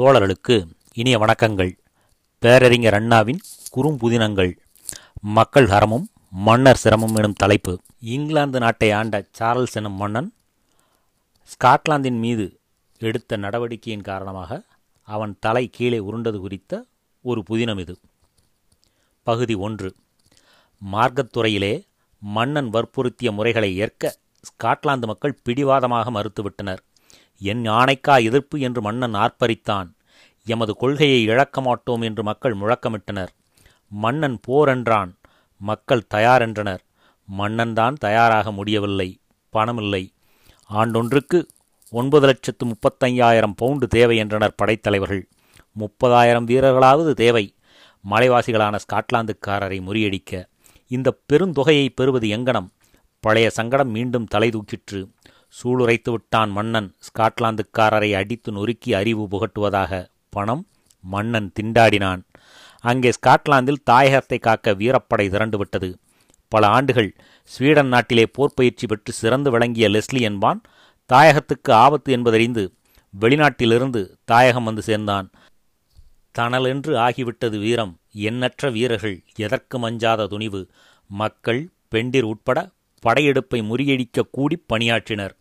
தோழர்களுக்கு இனிய வணக்கங்கள். பேரறிஞர் அண்ணாவின் குறும்புதினங்கள். மக்கள் ஹரமும் மன்னர் சிரமம் எனும் தலைப்பு. இங்கிலாந்து நாட்டை ஆண்ட சார்ல்ஸ் எனும் மன்னன் ஸ்காட்லாந்தின் மீது எடுத்த நடவடிக்கையின் காரணமாக அவன் தலை கீழே உருண்டது குறித்த ஒரு புதினம் இது. பகுதி ஒன்று. மார்க்கத்துறையிலே மன்னன் வற்புறுத்திய முறைகளை ஏற்க ஸ்காட்லாந்து மக்கள் பிடிவாதமாக மறுத்துவிட்டனர். என் யானைக்கா எதிர்ப்பு என்று மன்னன் ஆர்ப்பரித்தான். எமது கொள்கையை இழக்க மாட்டோம் என்று மக்கள் முழக்கமிட்டனர். மன்னன் போர் என்றான். மக்கள் தயாரென்றனர். மன்னன்தான் தயாராக முடியவில்லை. பணமில்லை. ஆண்டொன்றுக்கு ஒன்பது லட்சத்து முப்பத்தையாயிரம் பவுண்டு தேவை என்றனர் படைத்தலைவர்கள். முப்பதாயிரம் வீரர்களாவது தேவை. மலைவாசிகளான ஸ்காட்லாந்துக்காரரை முறியடிக்க. இந்த பெருந்தொகையை பெறுவது எங்கனம்? பழைய சங்கடம் மீண்டும் தலை தூக்கிற்று. சூளுரைத்து விட்டான் மன்னன். ஸ்காட்லாந்துக்காரரை அடித்து நொறுக்கி அறிவு புகட்டுவதாக பணம் மன்னன் திண்டாடினான். அங்கே ஸ்காட்லாந்தில் தாயகத்தை காக்க வீரப்படை திரண்டுவிட்டது பல ஆண்டுகள் ஸ்வீடன் நாட்டிலே போர் பயிற்சி பெற்று சிறந்து விளங்கிய லெஸ்லி என்பான். தாயகத்துக்கு ஆபத்து என்பதறிந்து வெளிநாட்டிலிருந்து தாயகம் வந்து சேர்ந்தான். தனலென்று ஆகிவிட்டது வீரம் எண்ணற்ற வீரர்கள் எதற்கு மஞ்சாத துணிவு. மக்கள் பெண்டிர் உட்பட படையெடுப்பை முறியடிக்க கூடி பணியாற்றினர்.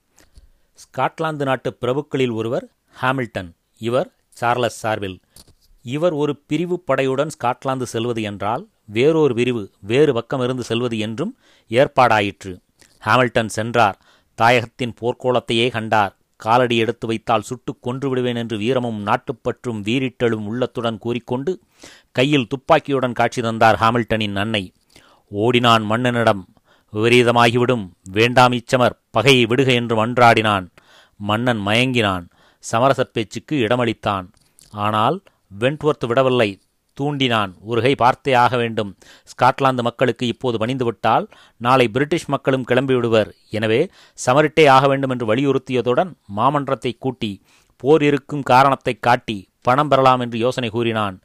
ஸ்காட்லாந்து நாட்டு பிரபுக்களில் ஒருவர் ஹாமில்டன். இவர் சார்லஸ் சார்வில் இவர் ஒரு பிரிவு படையுடன் ஸ்காட்லாந்து செல்வது என்றால் வேறொரு பிரிவு வேறு பக்கமிருந்து செல்வது என்றும் ஏற்பாடாயிற்று. ஹாமில்டன் சென்றார். தாயகத்தின் போர்க்கோளத்தையே கண்டார். காலடி எடுத்து வைத்தால் சுட்டுக் கொன்று விடுவேன் என்று வீரமும் நாட்டுப்பற்றும் வீரிட்டலும் உள்ளத்துடன் கூறிக்கொண்டு கையில் துப்பாக்கியுடன் காட்சி தந்தார் ஹாமில்டனின் அன்னை. ஓடினான் மன்னனிடம். விபரீதமாகிவிடும். வேண்டாம் இச்சமர் பகையை விடுக என்று மன்றாடினான். மன்னன் மயங்கினான். சமரசப் பேச்சுக்கு இடமளித்தான். ஆனால் வென்ட்வொர்த் விடவில்லை. தூண்டினான். ஒரு கை பார்த்தே ஆக வேண்டும். ஸ்காட்லாந்து மக்களுக்கு இப்போது பணிந்துவிட்டால் நாளை பிரிட்டிஷ் மக்களும் கிளம்பிவிடுவர். எனவே சமரிட்டே ஆக வேண்டும் என்று வலியுறுத்தியதுடன் மாமன்றத்தை கூட்டி போர் இருக்கும் காரணத்தை காட்டி பணம் பெறலாம் என்று யோசனை கூறினான்.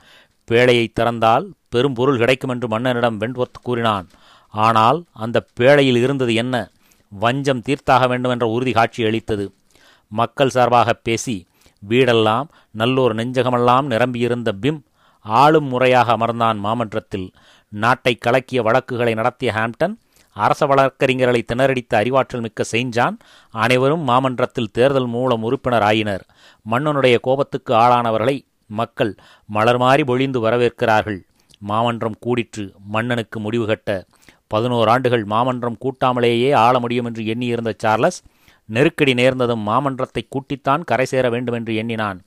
பேழையை திறந்தால் பெரும் பொருள் கிடைக்கும் என்று மன்னனிடம் வென்ட்வொர்த் கூறினான். ஆனால் அந்த பேழையில் இருந்தது என்ன? வஞ்சம் தீர்த்தாக வேண்டும் என்ற உறுதி காட்சி அளித்தது. மக்கள் சார்பாக பேசி வீடெல்லாம் நல்லோர் நெஞ்சகமெல்லாம் நிரம்பியிருந்த பிம் ஆளும் முறையாக அமர்ந்தான் மாமன்றத்தில். நாட்டை கலக்கிய வழக்குகளை நடத்திய ஹாம்டன் அரச வழக்கறிஞர்களை திணறடித்த அறிவாற்றல் மிக்க செஞ்சான் அனைவரும் மாமன்றத்தில் தேர்தல் மூலம் உறுப்பினர் ஆயினர். மன்னனுடைய கோபத்துக்கு ஆளானவர்களை மக்கள் மலர் மாறி பொழிந்து வரவேற்கிறார்கள். மாமன்றம் கூடிற்று மன்னனுக்கு முடிவு கட்ட பதினோரு ஆண்டுகள் மாமன்றம் கூட்டாமலேயே ஆள முடியும் என்று எண்ணியிருந்த சார்லஸ் நெருக்கடி நேர்ந்ததும் மாமன்றத்தை கூட்டித்தான் கரை சேர வேண்டுமென்று எண்ணினான்.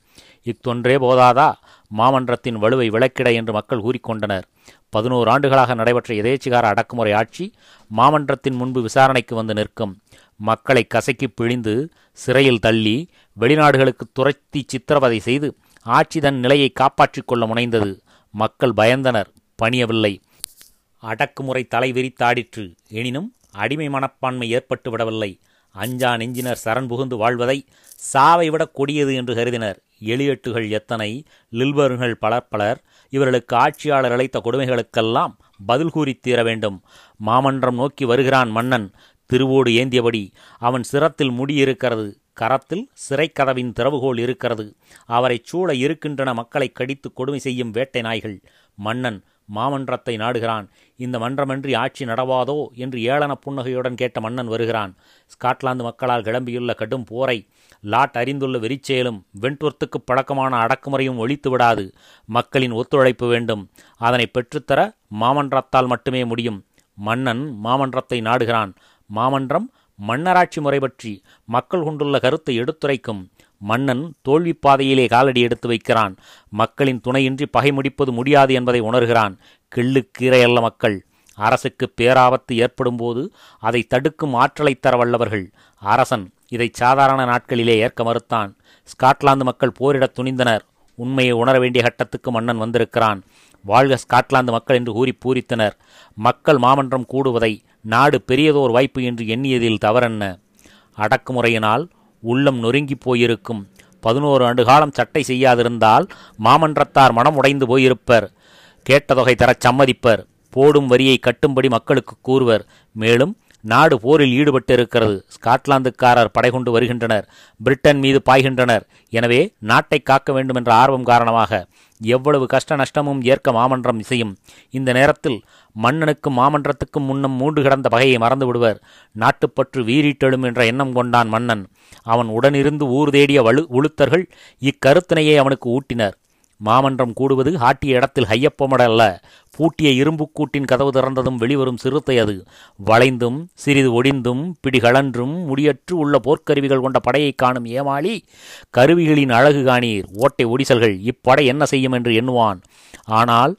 இத்தொன்றே போதாதா? மாமன்றத்தின் வலுவை விளக்கிட என்று மக்கள் கூறிக்கொண்டனர். பதினோரு ஆண்டுகளாக நடைபெற்ற எதேச்சிகார அடக்குமுறை ஆட்சி மாமன்றத்தின் முன்பு விசாரணைக்கு வந்து நிற்கும். மக்களை கசக்கி பிழிந்து சிறையில் தள்ளி வெளிநாடுகளுக்கு துரத்தி சித்திரவதை செய்து ஆட்சி தன் நிலையை காப்பாற்றிக் கொள்ள முனைந்தது. மக்கள் பயந்தனர். பணியவில்லை. அடக்குமுறை தலைவிரித்தாடிற்று எனினும் அடிமை மனப்பான்மை ஏற்பட்டு விடவில்லை அஞ்சா நெஞ்சினர் சரண் புகுந்து வாழ்வதை சாவை விட கொடியது என்று கருதினர். எலியட்டுகள் எத்தனை? லில்பர்கள் பலர் பலர். இவர்களுக்கு ஆட்சியாளர் அளித்த கொடுமைகளுக்கெல்லாம் பதில் கூறித் தீர வேண்டும். மாமன்றம் நோக்கி வருகிறான் மன்னன். திருவோடு ஏந்தியபடி அவன் சிரத்தில் முடி இருக்கிறது கரத்தில் சிறைக்கதவின் திறவுகோல் இருக்கிறது. அவரை சூழ இருக்கின்றன மக்களை கடித்து கொடுமை செய்யும் வேட்டை நாய்கள். மன்னன் மாமன்றத்தை நாடுகிறான். இந்த மன்றமன்றி ஆட்சி நடவாதோ என்று ஏளன புன்னகையுடன் கேட்ட மன்னன் வருகிறான். ஸ்காட்லாந்து மக்களால் கிளம்பியுள்ள கடும் போரை லாட் அறிந்துள்ள வெறிச்செயலும் வெண்ட்வொர்த்துக்கு பழக்கமான அடக்குமுறையும் ஒழித்து விடாது. மக்களின் ஒத்துழைப்பு வேண்டும். அதனை பெற்றுத்தர மாமன்றத்தால் மட்டுமே முடியும். மன்னன் மாமன்றத்தை நாடுகிறான். மாமன்றம் மன்னராட்சி முறை பற்றி மக்கள் கொண்டுள்ள கருத்தை எடுத்துரைக்கும். மன்னன் தோல்வி பாதையிலே காலடி எடுத்து வைக்கிறான். மக்களின் துணையின்றி பகை முடிப்பது முடியாது என்பதை உணர்கிறான். கிள்ளுக்கீரையல்ல மக்கள். அரசுக்கு பேராபத்து ஏற்படும்போது அதை தடுக்கும் ஆற்றலைத் தர வல்லவர்கள். அரசன் இதை சாதாரண நாட்களிலே ஏற்க மறுத்தான். ஸ்காட்லாந்து மக்கள் போரிடத் துணிந்தனர். உண்மையை உணர வேண்டிய கட்டத்துக்கு மன்னன் வந்திருக்கிறான். வாழ்க ஸ்காட்லாந்து மக்கள் என்று கூறி பூரித்தனர். மக்கள் மாமன்றம் கூடுவதை நாடு பெரியதோர் வாய்ப்பு என்று எண்ணியதில் தவறென்ன? அடக்குமுறையினால் உள்ளம் நொறுங்கி போயிருக்கும். பதினோரு ஆண்டு காலம் சட்டை செய்யாதிருந்தால் மாமன்றத்தார் மனம் உடைந்து போயிருப்பர். கேட்ட தொகை தரச் சம்மதிப்பர். போடும் வரியை கட்டும்படி மக்களுக்கு கூறுவர். மேலும் நாடு போரில் ஈடுபட்டிருக்கிறது. ஸ்காட்லாந்துக்காரர் படை கொண்டு வருகின்றனர். பிரிட்டன் மீது பாய்கின்றனர். எனவே நாட்டை காக்க வேண்டும் என்ற ஆர்வம் காரணமாக எவ்வளவு கஷ்ட நஷ்டமும் ஏற்க மாமன்றம் இசையும். இந்த நேரத்தில் மன்னனுக்கும் மாமன்றத்துக்கும் முன்னம் மூன்று கிடந்த பகையை மறந்து விடுவர். நாட்டுப்பற்று வீறிட்டெழும் என்ற எண்ணம் கொண்டான் மன்னன். அவன் உடனிருந்து ஊர் தேடிய வலு உளுத்தர்கள் இக்கருத்தினையே அவனுக்கு ஊட்டினர். மாமன்றம் கூடுவது ஆட்டிய இடத்தில் ஹையப்பமட அல்ல. பூட்டிய இரும்புக்கூட்டின் கதவு திறந்ததும் வெளிவரும் சிறுத்தை அது. வளைந்தும் சிறிது ஒடிந்தும் பிடிகளன்றும் முடியற்று உள்ள போர்க்கருவிகள் கொண்ட படையை காணும் ஏமாளி கருவிகளின் அழகு காணீர். ஓட்டை ஒடிசல்கள் இப்படை என்ன செய்யும் என்று எண்ணுவான். ஆனால்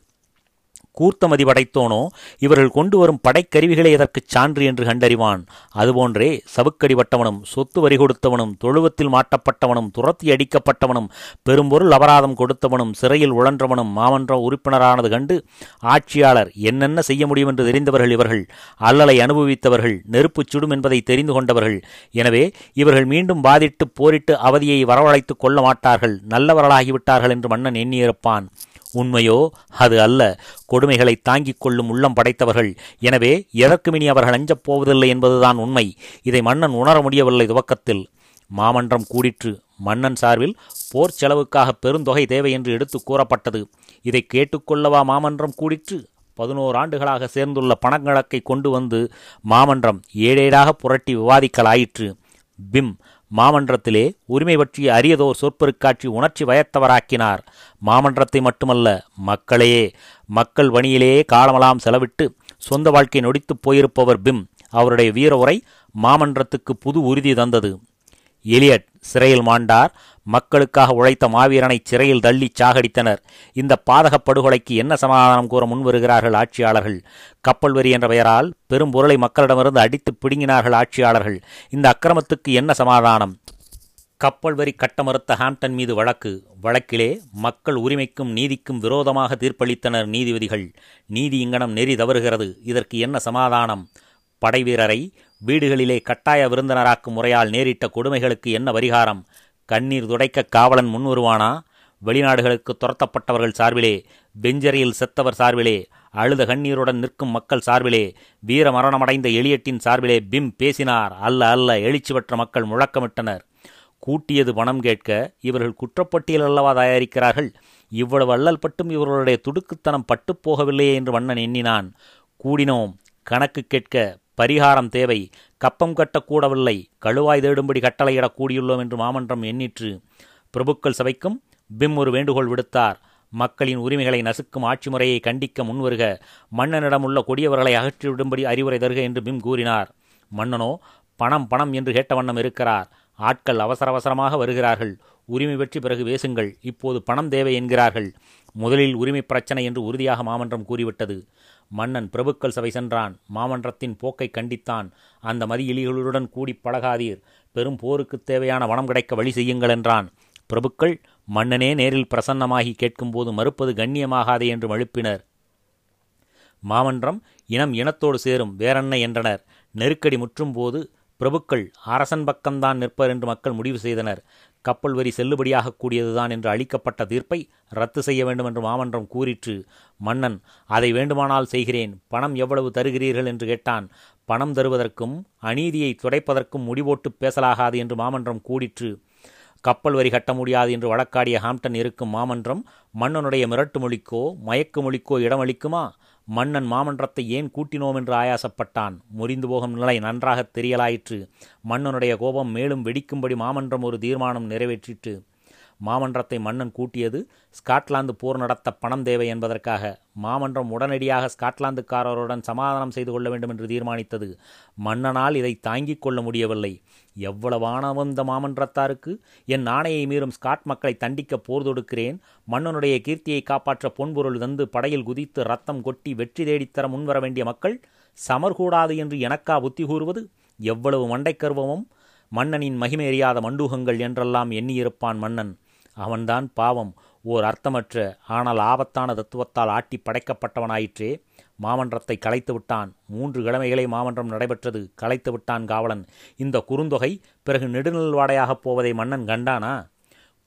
கூர்த்தமதி படைத்தோனோ இவர்கள் கொண்டு வரும் படைக்கருவிகளே எதற்குச் சான்று என்று கண்டறிவான். அதுபோன்றே சவுக்கடிப்பட்டவனும் சொத்து வரி கொடுத்தவனும் தொழுவத்தில் மாட்டப்பட்டவனும் துரத்தி அடிக்கப்பட்டவனும் பெரும்பொருள் அபராதம் கொடுத்தவனும் சிறையில் உழன்றவனும் மாமன்ற உறுப்பினரானது கண்டு ஆட்சியாளர் என்னென்ன செய்ய முடியும் என்று தெரிந்தவர்கள் இவர்கள் அல்லலை அனுபவித்தவர்கள் நெருப்புச் சுடும் என்பதை தெரிந்து கொண்டவர்கள். எனவே இவர்கள் மீண்டும் பாதிட்டு போரிட்டு அவதியை வரவழைத்துக் கொள்ள மாட்டார்கள் நல்லவர்களாகிவிட்டார்கள் என்று மன்னன் எண்ணியிருப்பான். உண்மையோ? அது அல்ல. கொடுமைகளை தாங்கிக் கொள்ளும் உள்ளம் படைத்தவர்கள். எனவே எதற்குமினி அவர்கள் அஞ்சப் போவதில்லை என்பதுதான் உண்மை. இதை மன்னன் உணர முடியவில்லை துவக்கத்தில். மாமன்றம் கூடிற்று. மன்னன் சார்பில் போர் செலவுக்காக பெருந்தொகை தேவை என்று எடுத்து கூறப்பட்டது. இதை கேட்டுக்கொள்ளவா மாமன்றம் கூடிற்று? பதினோரு ஆண்டுகளாக சேர்ந்துள்ள பணக்கணக்கை கொண்டு வந்து மாமன்றம் ஏழேடாக புரட்டி விவாதிக்கலாயிற்று. பிம் மாமன்றத்திலே உரிமை பற்றிய அரியதோர் சொற்பொருட்காட்சி உணர்ச்சி வயத்தவராக்கினார். மாமன்றத்தை மட்டுமல்ல மக்களையே மக்கள் பணியிலேயே காலமெல்லாம் செலவிட்டு சொந்த வாழ்க்கை நொடித்துப் போயிருப்பவர் பிம் அவருடைய வீர உரை மாமன்றத்துக்கு புது உறுதி தந்தது. எலியட் சிறையில் மாண்டார். மக்களுக்காக உழைத்த மாவீரனை சிறையில் தள்ளி சாகடித்தனர். இந்த பாதகப் படுகொலைக்கு என்ன சமாதானம் கூற முன்வருகிறார்கள் ஆட்சியாளர்கள்? கப்பல் வரி என்ற பெயரால் பெரும் பொருளை மக்களிடமிருந்து அடித்து பிடுங்கினார்கள் ஆட்சியாளர்கள். இந்த அக்கிரமத்துக்கு என்ன சமாதானம்? கப்பல் வரி கட்ட மறுத்த ஹாம்டன் மீது வழக்கு. வழக்கிலே மக்கள் உரிமைக்கும் நீதிக்கும் விரோதமாக தீர்ப்பளித்தனர் நீதிபதிகள். நீதி இங்கனம் நெறி தவறுகிறது. இதற்கு என்ன சமாதானம்? படைவீரரை வீடுகளிலே கட்டாய விருந்தினராக்கும் முறையால் நேரிட்ட கொடுமைகளுக்கு என்ன பரிகாரம்? கண்ணீர் துடைக்க காவலன் முன்வருவானா? வெளிநாடுகளுக்கு துரத்தப்பட்டவர்கள் சார்பிலே பெஞ்சரியில் செத்தவர் சார்பிலே அழுத கண்ணீருடன் நிற்கும் மக்கள் சார்பிலே வீர மரணமடைந்த எளியட்டின் சார்பிலே பிம் பேசினார். அல்ல அல்ல எழுச்சிவற்ற மக்கள் முழக்கமிட்டனர். கூட்டியது பணம் கேட்க இவர்கள் குற்றப்பட்டியல் அல்லவா தயாரிக்கிறார்கள்? இவ்வளவு அல்லல் பட்டும் இவர்களுடைய துடுக்குத்தனம் பட்டுப் போகவில்லையே என்று வண்ணன் எண்ணினான். கூடினோம் கணக்கு கேட்க பரிகாரம் தேவை. கப்பம் கட்டக்கூடவில்லை கழுவாய் தேடும்படி கட்டளையிடக் கூடியுள்ளோம் என்று மாமன்றம் எண்ணிற்று. பிரபுக்கள் சபைக்கும் பிம் ஒரு வேண்டுகோள் விடுத்தார். மக்களின் உரிமைகளை நசுக்கும் ஆட்சி முறையை கண்டிக்க முன்வருக. மன்னனிடம் உள்ள கொடியவர்களை அகற்றிவிடும்படி அறிவுரை தருக என்று பிம் கூறினார். மன்னனோ பணம் பணம் என்று கேட்ட வண்ணம் இருக்கிறார். ஆட்கள் அவசர அவசரமாக வருகிறார்கள். உரிமை பற்றி பிறகு பேசுங்கள். இப்போது பணம் தேவை என்கிறார்கள். முதலில் உரிமை பிரச்சனை என்று உறுதியாக மாமன்றம் கூறிவிட்டது. மன்னன் பிரபுக்கள் சபை சென்றான். மாமன்றத்தின் போக்கை கண்டித்தான். அந்த மதியிலிகளுடன் கூடி பழகாதீர். பெரும் போருக்குத் தேவையான வனம் கிடைக்க வழி செய்யுங்கள் என்றான். பிரபுக்கள் மன்னனே நேரில் பிரசன்னமாகி கேட்கும்போது மறுப்பது கண்ணியமாகாதே என்று எழுப்பினர் மாமன்றம் இனம் இனத்தோடு சேரும் வேறென்ன என்றனர். நெருக்கடி முற்றும் போது பிரபுக்கள் அரசன் பக்கம்தான் நிற்பர் என்று மக்கள் முடிவு செய்தனர். கப்பல் வரி செல்லுபடியாகக் கூடியதுதான் என்று அளிக்கப்பட்ட தீர்ப்பை ரத்து செய்ய வேண்டும் என்று மாமன்றம் கூறிற்று. மன்னன் அதை வேண்டுமானால் செய்கிறேன். பணம் எவ்வளவு தருகிறீர்கள்? என்று கேட்டான். பணம் தருவதற்கும் அநீதியை துடைப்பதற்கும் முடிவோட்டு பேசலாகாது என்று மாமன்றம் கூடிற்று கப்பல் வரி கட்ட முடியாது என்று வழக்காடிய ஹாம்டன் இருக்கும் மாமன்றம் மன்னனுடைய மிரட்டு மொழிக்கோ மயக்கு மொழிக்கோ இடமளிக்குமா? மன்னன் மாமன்றத்தை ஏன் கூட்டினோம் என்று ஆயாசப்பட்டான். முறிந்து போகும் நிலை நன்றாகத் தெரியலாயிற்று. மன்னனுடைய கோபம் மேலும் வெடிக்கும்படி மாமன்றம் ஒரு தீர்மானம் நிறைவேற்றிற்று. மாமன்றத்தை மன்னன் கூட்டியது ஸ்காட்லாந்து போர் நடத்த பணம் தேவை என்பதற்காக. மாமன்றம் உடனடியாக ஸ்காட்லாந்துக்காரருடன் சமாதானம் செய்து கொள்ள வேண்டும் என்று தீர்மானித்தது. மன்னனால் இதை தாங்கிக் கொள்ள முடியவில்லை. எவ்வளவானவந்த மாமன்றத்தாருக்கு என் ஆணையை மீறும் ஸ்காட் மக்களை தண்டிக்க போர் தொடுக்கிறேன். மன்னனுடைய கீர்த்தியை காப்பாற்ற பொன்பொருள் தந்து படையில் குதித்து ரத்தம் கொட்டி வெற்றி தேடித்தர முன்வர வேண்டிய மக்கள் சமர்கூடாது என்று எனக்கா புத்தி கூறுவது? எவ்வளவு மண்டைக்கருவமும் மன்னனின் மகிமை அறியாத மண்டூகங்கள் என்றெல்லாம் எண்ணியிருப்பான் மன்னன். அவன்தான் பாவம். ஓர் அர்த்தமற்ற ஆனால் ஆபத்தான தத்துவத்தால் ஆட்டி படைக்கப்பட்டவனாயிற்றே மாமன்றத்தை கலைத்து விட்டான். மூன்று கிழமைகளை மாமன்றம் நடைபெற்றது கலைத்து விட்டான் காவலன். இந்த குறுந்தொகை பிறகு நெடுநல்வாடையாகப் போவதை மன்னன் கண்டானா?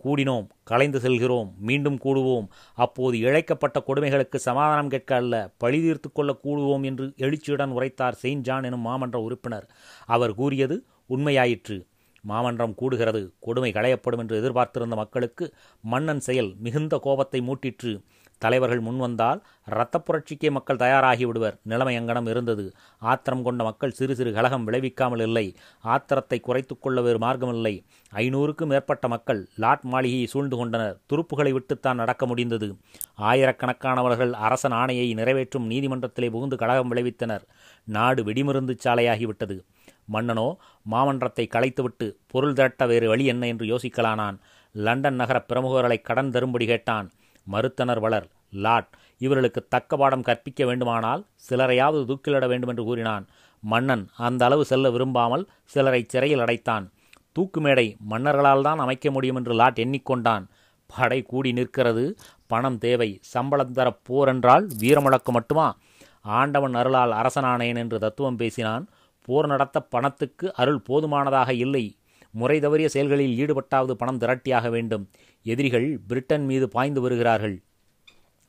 கூடினோம் கலைந்து செல்கிறோம் மீண்டும் கூடுவோம். அப்போது இழைக்கப்பட்ட கொடுமைகளுக்கு சமாதானம் கேட்க அல்ல பழி தீர்த்து கொள்ள கூடுவோம் என்று எழுச்சியுடன் உரைத்தார் செயின்ட் ஜான் எனும் மாமன்ற உறுப்பினர். அவர் கூறியது உண்மையாயிற்று. மாமன்றம் கூடுகிறது. கொடுமை களையப்படும் என்று எதிர்பார்த்திருந்த மக்களுக்கு மன்னன் செயல் மிகுந்த கோபத்தை மூட்டிற்று. தலைவர்கள் முன்வந்தால் இரத்த புரட்சிக்கே மக்கள் தயாராகி விடுவர் நிலைமை அங்கனம் இருந்தது. ஆத்திரம் கொண்ட மக்கள் சிறு சிறு கலகம் விளைவிக்காமல் இல்லை. ஆத்திரத்தை குறைத்துக்கொள்ள வேறு மார்க்கமில்லை. ஐநூறுக்கும் மேற்பட்ட மக்கள் லாட் மாளிகையை சூழ்ந்து கொண்டனர். துருப்புகளை விட்டுத்தான் நடக்க முடிந்தது. ஆயிரக்கணக்கானவர்கள் அரசன் ஆணையை நிறைவேற்றும் நீதிமன்றத்திலே புகுந்து கலகம் விளைவித்தனர். நாடு வெடிமருந்து சாலையாகிவிட்டது. மன்னனோ மாமன்றத்தை கலைத்துவிட்டு பொருள் திரட்ட வேறு வழி என்ன என்று யோசிக்கலானான். லண்டன் நகர பிரமுகர்களை கடன் தரும்படி கேட்டான். மறுத்தனர் வளர் லாட் இவர்களுக்கு தக்க பாடம் கற்பிக்க வேண்டுமானால் சிலரையாவது தூக்கிலிட வேண்டும் என்று கூறினான். மன்னன் அந்த அளவு செல்ல விரும்பாமல் சிலரை சிறையில் அடைத்தான். தூக்கு மேடை மன்னர்களால் தான் அமைக்க முடியும் என்று லாட் எண்ணிக்கொண்டான். படை கூடி நிற்கிறது. பணம் தேவை. சம்பளம் தர போர் என்றால் வீரமுழக்கு மட்டுமா? ஆண்டவன் அருளால் அரசனானேன் என்று தத்துவம் பேசினான். போர் நடத்த பணத்துக்கு அருள் போதுமானதாக இல்லை. முறை தவறிய செயல்களில் ஈடுபட்டாவது பணம் திரட்டியாக வேண்டும். எதிரிகள் பிரிட்டன் மீது பாய்ந்து வருகிறார்கள்.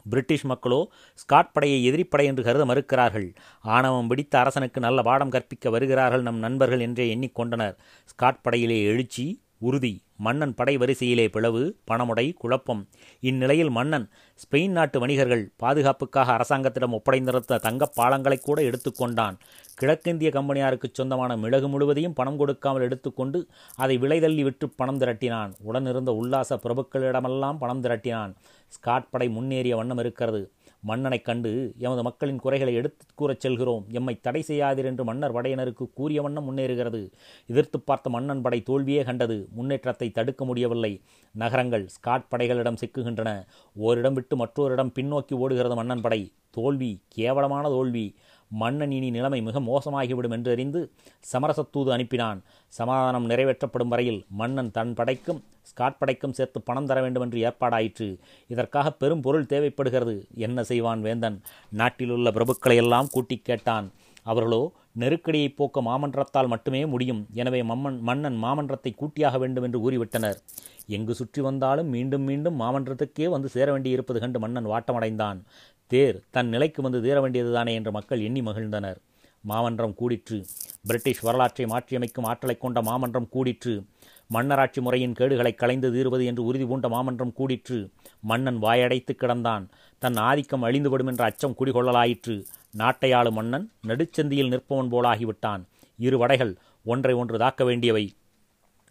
பிரிட்டிஷ் மக்களோ ஸ்காட் படையை எதிரிப்படை என்று கருத மறுக்கிறார்கள். ஆணவம் பிடித்த அரசனுக்கு நல்ல பாடம் கற்பிக்க வருகிறார்கள் நம் நண்பர்கள் என்றே எண்ணிக்கொண்டனர் ஸ்காட் படையிலே எழுச்சி உறுதி. மன்னன் படை வரிசையிலே பிளவு பணமுடை குழப்பம். இந்நிலையில் மன்னன் ஸ்பெயின் நாட்டு வணிகர்கள் பாதுகாப்புக்காக அரசாங்கத்திடம் ஒப்படைந்திருந்த தங்கப் பாலங்களை கூட எடுத்துக்கொண்டான் கிழக்கிந்திய கம்பெனியாருக்கு சொந்தமான மிளகு முழுவதையும் பணம் கொடுக்காமல் எடுத்துக்கொண்டு அதை விலைதள்ளி விற்று பணம் திரட்டினான். உடனிருந்த உல்லாச பிரபுக்களிடமெல்லாம் பணம் திரட்டினான். ஸ்காட் படை முன்னேறிய வண்ணம் இருக்கிறது. மன்னனைக் கண்டு எமது மக்களின் குறைகளை எடுத்துக் கூறச் செல்கிறோம். எம்மை தடை செய்யாதீர் என்று மன்னர் படையினருக்கு கூறிய வண்ணம் முன்னேறுகிறது. எதிர்த்து பார்த்த மன்னன் படை தோல்வியே கண்டது. முன்னேற்றத்தை தடுக்க முடியவில்லை. நகரங்கள் ஸ்காட் படைகளிடம் சிக்குகின்றன. ஓரிடம் விட்டு மற்றோரிடம் பின்னோக்கி ஓடுகிறது மன்னன் படை. தோல்வி கேவலமான தோல்வி. மன்னன் இனி நிலைமை மிக மோசமாகிவிடும் என்று அறிந்து சமரசத்தூது அனுப்பினான். சமாதானம் நிறைவேற்றப்படும் வரையில் மன்னன் தன் படைக்கும் ஸ்காட் படைக்கும் சேர்த்து பணம் தர வேண்டும் என்று ஏற்பாடாயிற்று. இதற்காக பெரும் பொருள் தேவைப்படுகிறது. என்ன செய்வான் வேந்தன்? நாட்டிலுள்ள பிரபுக்களை எல்லாம் கூட்டிக் கேட்டான். அவர்களோ நெருக்கடியை போக்க மாமன்றத்தால் மட்டுமே முடியும். எனவே மம்மன் மன்னன் மாமன்றத்தை கூட்டியாக வேண்டும் என்று கூறிவிட்டனர். எங்கு சுற்றி வந்தாலும் மீண்டும் மீண்டும் மாமன்றத்துக்கே வந்து சேர வேண்டியிருப்பது கண்டு மன்னன் வாட்டமடைந்தான். தேர் தன் நிலைக்கு வந்து தீர வேண்டியதுதானே என்று மக்கள் எண்ணி மகிழ்ந்தனர். மாமன்றம் கூடிற்று. பிரிட்டிஷ் வரலாற்றை மாற்றியமைக்கும் ஆற்றலை கொண்ட மாமன்றம் கூடிற்று. மன்னராட்சி முறையின் கேடுகளை களைந்து தீர்வது என்று உறுதி பூண்ட மாமன்றம் கூடிற்று. மன்னன் வாயடைத்து கிடந்தான். தன் ஆதிக்கம் அழிந்துவிடும் என்ற அச்சம் குடிகொள்ளலாயிற்று. நாட்டையாளும் மன்னன் நடுச்சந்தியில் நிற்பவன் போலாகிவிட்டான். இரு வடைகள் ஒன்றை ஒன்று தாக்க வேண்டியவை.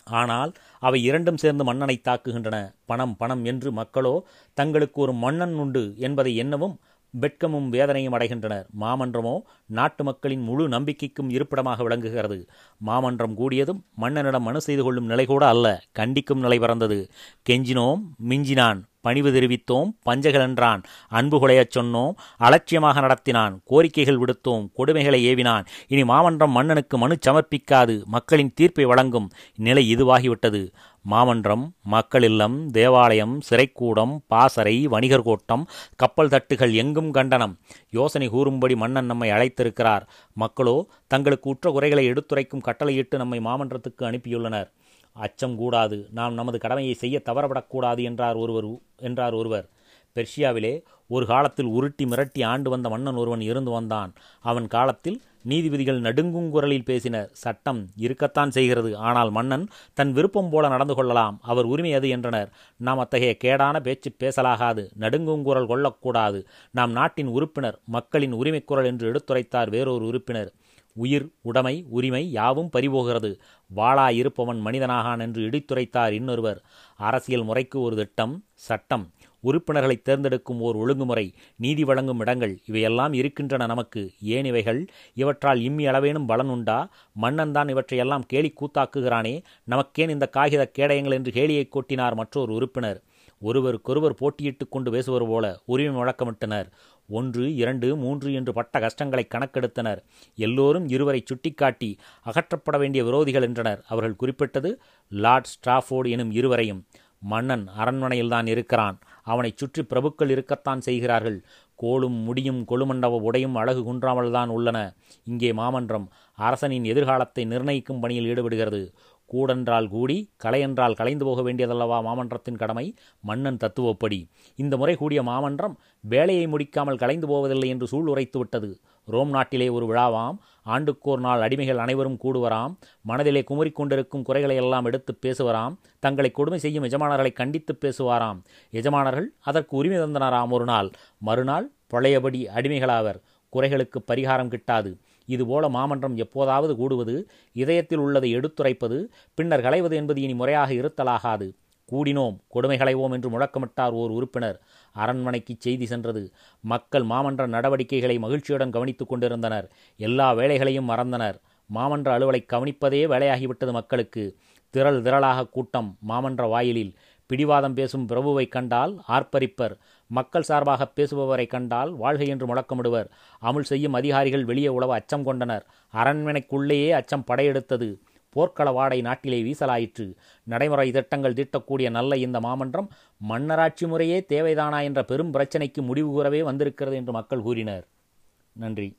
ஆனால் அவை இரண்டும் சேர்ந்து மன்னனை தாக்குகின்றன. பணம் பணம் என்று மக்களோ தங்களுக்கு ஒரு மன்னன் உண்டு என்பதை எண்ணவும் வெட்கமும் வேதனையும் அடைகின்றனர். மாமன்றமோ நாட்டு மக்களின் முழு நம்பிக்கைக்கும் இருப்பிடமாக விளங்குகிறது. மாமன்றம் கூடியதும் மன்னனிடம் மனு செய்து கொள்ளும் நிலை கூட அல்ல. கண்டிக்கும் நிலை பிறந்தது. கெஞ்சினோம் மிஞ்சினான். பணிவு தெரிவித்தோம் பஞ்சகலன்றான் அன்பு குலையச் சொன்னோம் அலட்சியமாக நடத்தினான். கோரிக்கைகள் விடுத்தோம் கொடுமைகளை ஏவினான். இனி மாமன்றம் மன்னனுக்கு மனு சமர்ப்பிக்காது மக்களின் தீர்ப்பை வழங்கும் நிலை இதுவாகிவிட்டது. மாமன்றம் மக்கள் இல்லம் தேவாலயம் சிறைக்கூடம் பாசறை வணிகர் கோட்டம் கப்பல் தட்டுகள் எங்கும் கண்டனம். யோசனை கூறும்படி மன்னன் நம்மை அழைத்திருக்கிறார். மக்களோ தங்களுக்கு உற்ற குறைகளை எடுத்துரைக்கும் கட்டளையிட்டு நம்மை மாமன்றத்துக்கு அனுப்பியுள்ளனர். அச்சம் கூடாது. நாம் நமது கடமையை செய்ய தவறப்படக்கூடாது என்றார் ஒருவர் என்றார் ஒருவர். பெர்ஷியாவிலே ஒரு காலத்தில் உருட்டி மிரட்டி ஆண்டு வந்த மன்னன் ஒருவன் இருந்து வந்தான். அவன் காலத்தில் நீதிபதிகள் நடுங்கும் குரலில் பேசினர் சட்டம் இருக்கத்தான் செய்கிறது. ஆனால் மன்னன் தன் விருப்பம் போல நடந்து கொள்ளலாம். அவர் உரிமை அது என்றனர். நாம் அத்தகைய கேடான பேச்சு பேசலாகாது. நடுங்கும் குரல் கொள்ளக்கூடாது. நாம் நாட்டின் உறுப்பினர் மக்களின் உரிமை குரல் என்று எடுத்துரைத்தார் வேறொரு உறுப்பினர். உயிர் உடைமை உரிமை யாவும் பறிபோகிறது. வாளா இருப்பவன் மனிதனாகான் என்று இடித்துரைத்தார் இன்னொருவர். அரசியல் முறைக்கு ஒரு திட்டம் சட்டம். உறுப்பினர்களை தேர்ந்தெடுக்கும் ஓர் ஒழுங்குமுறை நீதி வழங்கும் இடங்கள். இவையெல்லாம் இருக்கின்றன நமக்கு. ஏன் இவைகள்? இவற்றால் இம்மி அளவேனும் பலன் உண்டா? மன்னன் தான் இவற்றையெல்லாம் கேலி கூத்தாக்குகிறானே. நமக்கேன் இந்த காகித கேடயங்கள் என்று கேலியை கொட்டினார் மற்றொரு உறுப்பினர். ஒருவருக்கொருவர் போட்டியிட்டுக் கொண்டு பேசுவது போல உரிமை முழக்கமிட்டனர். ஒன்று இரண்டு மூன்று என்று பட்ட கஷ்டங்களை கணக்கெடுத்தனர். எல்லோரும் இருவரை சுட்டிக்காட்டி அகற்றப்பட வேண்டிய விரோதிகள் என்றனர். அவர்கள் குறிப்பிட்டது லார்ட் ஸ்ட்ராஃபோர்டு எனும் இருவரையும். மன்னன் அரண்மனையில்தான் இருக்கிறான். அவனை சுற்றி பிரபுக்கள் இருக்கத்தான் செய்கிறார்கள். கோலும் முடியும் கொழுமண்டவ உடையும் அழகு குன்றாமல் தான் உள்ளன. இங்கே மாமன்றம் அரசனின் எதிர்காலத்தை நிர்ணயிக்கும் பணியில் ஈடுபடுகிறது. கூடென்றால் கூடி கலையென்றால் கலைந்து போக வேண்டியதல்லவா மாமன்றத்தின் கடமை? மன்னன் தத்துவப்படி. இந்த முறை கூடிய மாமன்றம் வேலையை முடிக்காமல் கலைந்து போவதில்லை என்று சூழ் உரைத்து விட்டது. ரோம் நாட்டிலே ஒரு விழாவாம். ஆண்டுக்கோர் நாள் அடிமைகள் அனைவரும் கூடுவராம். மனதிலே குமரிக்கொண்டிருக்கும் குறைகளை எல்லாம் எடுத்து பேசுவராம். தங்களை கொடுமை செய்யும் எஜமானர்களை கண்டித்து பேசுவாராம். எஜமானர்கள் அதற்கு உரிமை தந்தனராம் ஒரு நாள். மறுநாள் பழையபடி அடிமைகளாவர். குறைகளுக்கு பரிகாரம் கிட்டாது. இதுபோல மாமன்றம் எப்போதாவது கூடுவது இதயத்தில் உள்ளதை எடுத்துரைப்பது பின்னர் களைவது என்பது இனி முறையாக இருத்தலாகாது. கூடினோம் கொடுமை களைவோம் என்று முழக்கமிட்டார் ஓர் உறுப்பினர். அரண்மனைக்கு செய்தி சென்றது. மக்கள் மாமன்ற நடவடிக்கைகளை மகிழ்ச்சியுடன் கவனித்துக் கொண்டிருந்தனர். எல்லா வேலைகளையும் மறந்தனர். மாமன்ற அலுவலை கவனிப்பதே வேலையாகிவிட்டது மக்களுக்கு. திரள் திரளாக கூட்டம் மாமன்ற வாயிலில். பிடிவாதம் பேசும் பிரபுவை கண்டால் ஆர்ப்பரிப்பர். மக்கள் சார்பாக பேசுபவரை கண்டால் வாழ்க என்று முழக்கமிடுவர். அமுல் செய்யும் அதிகாரிகள் வெளியே உழவ அச்சம் கொண்டனர். அரண்மனைக்குள்ளேயே அச்சம் படையெடுத்தது. போர்க்கள வாடை நாட்டிலே வீசலாயிற்று. நடைமுறை திட்டங்கள் தீட்டக்கூடிய நல்ல இந்த மாமன்றம் மன்னராட்சி முறையே தேவைதானா என்ற பெரும் பிரச்சனைக்கு முடிவு கூறவே வந்திருக்கிறது என்று மக்கள் கூறினர். நன்றி.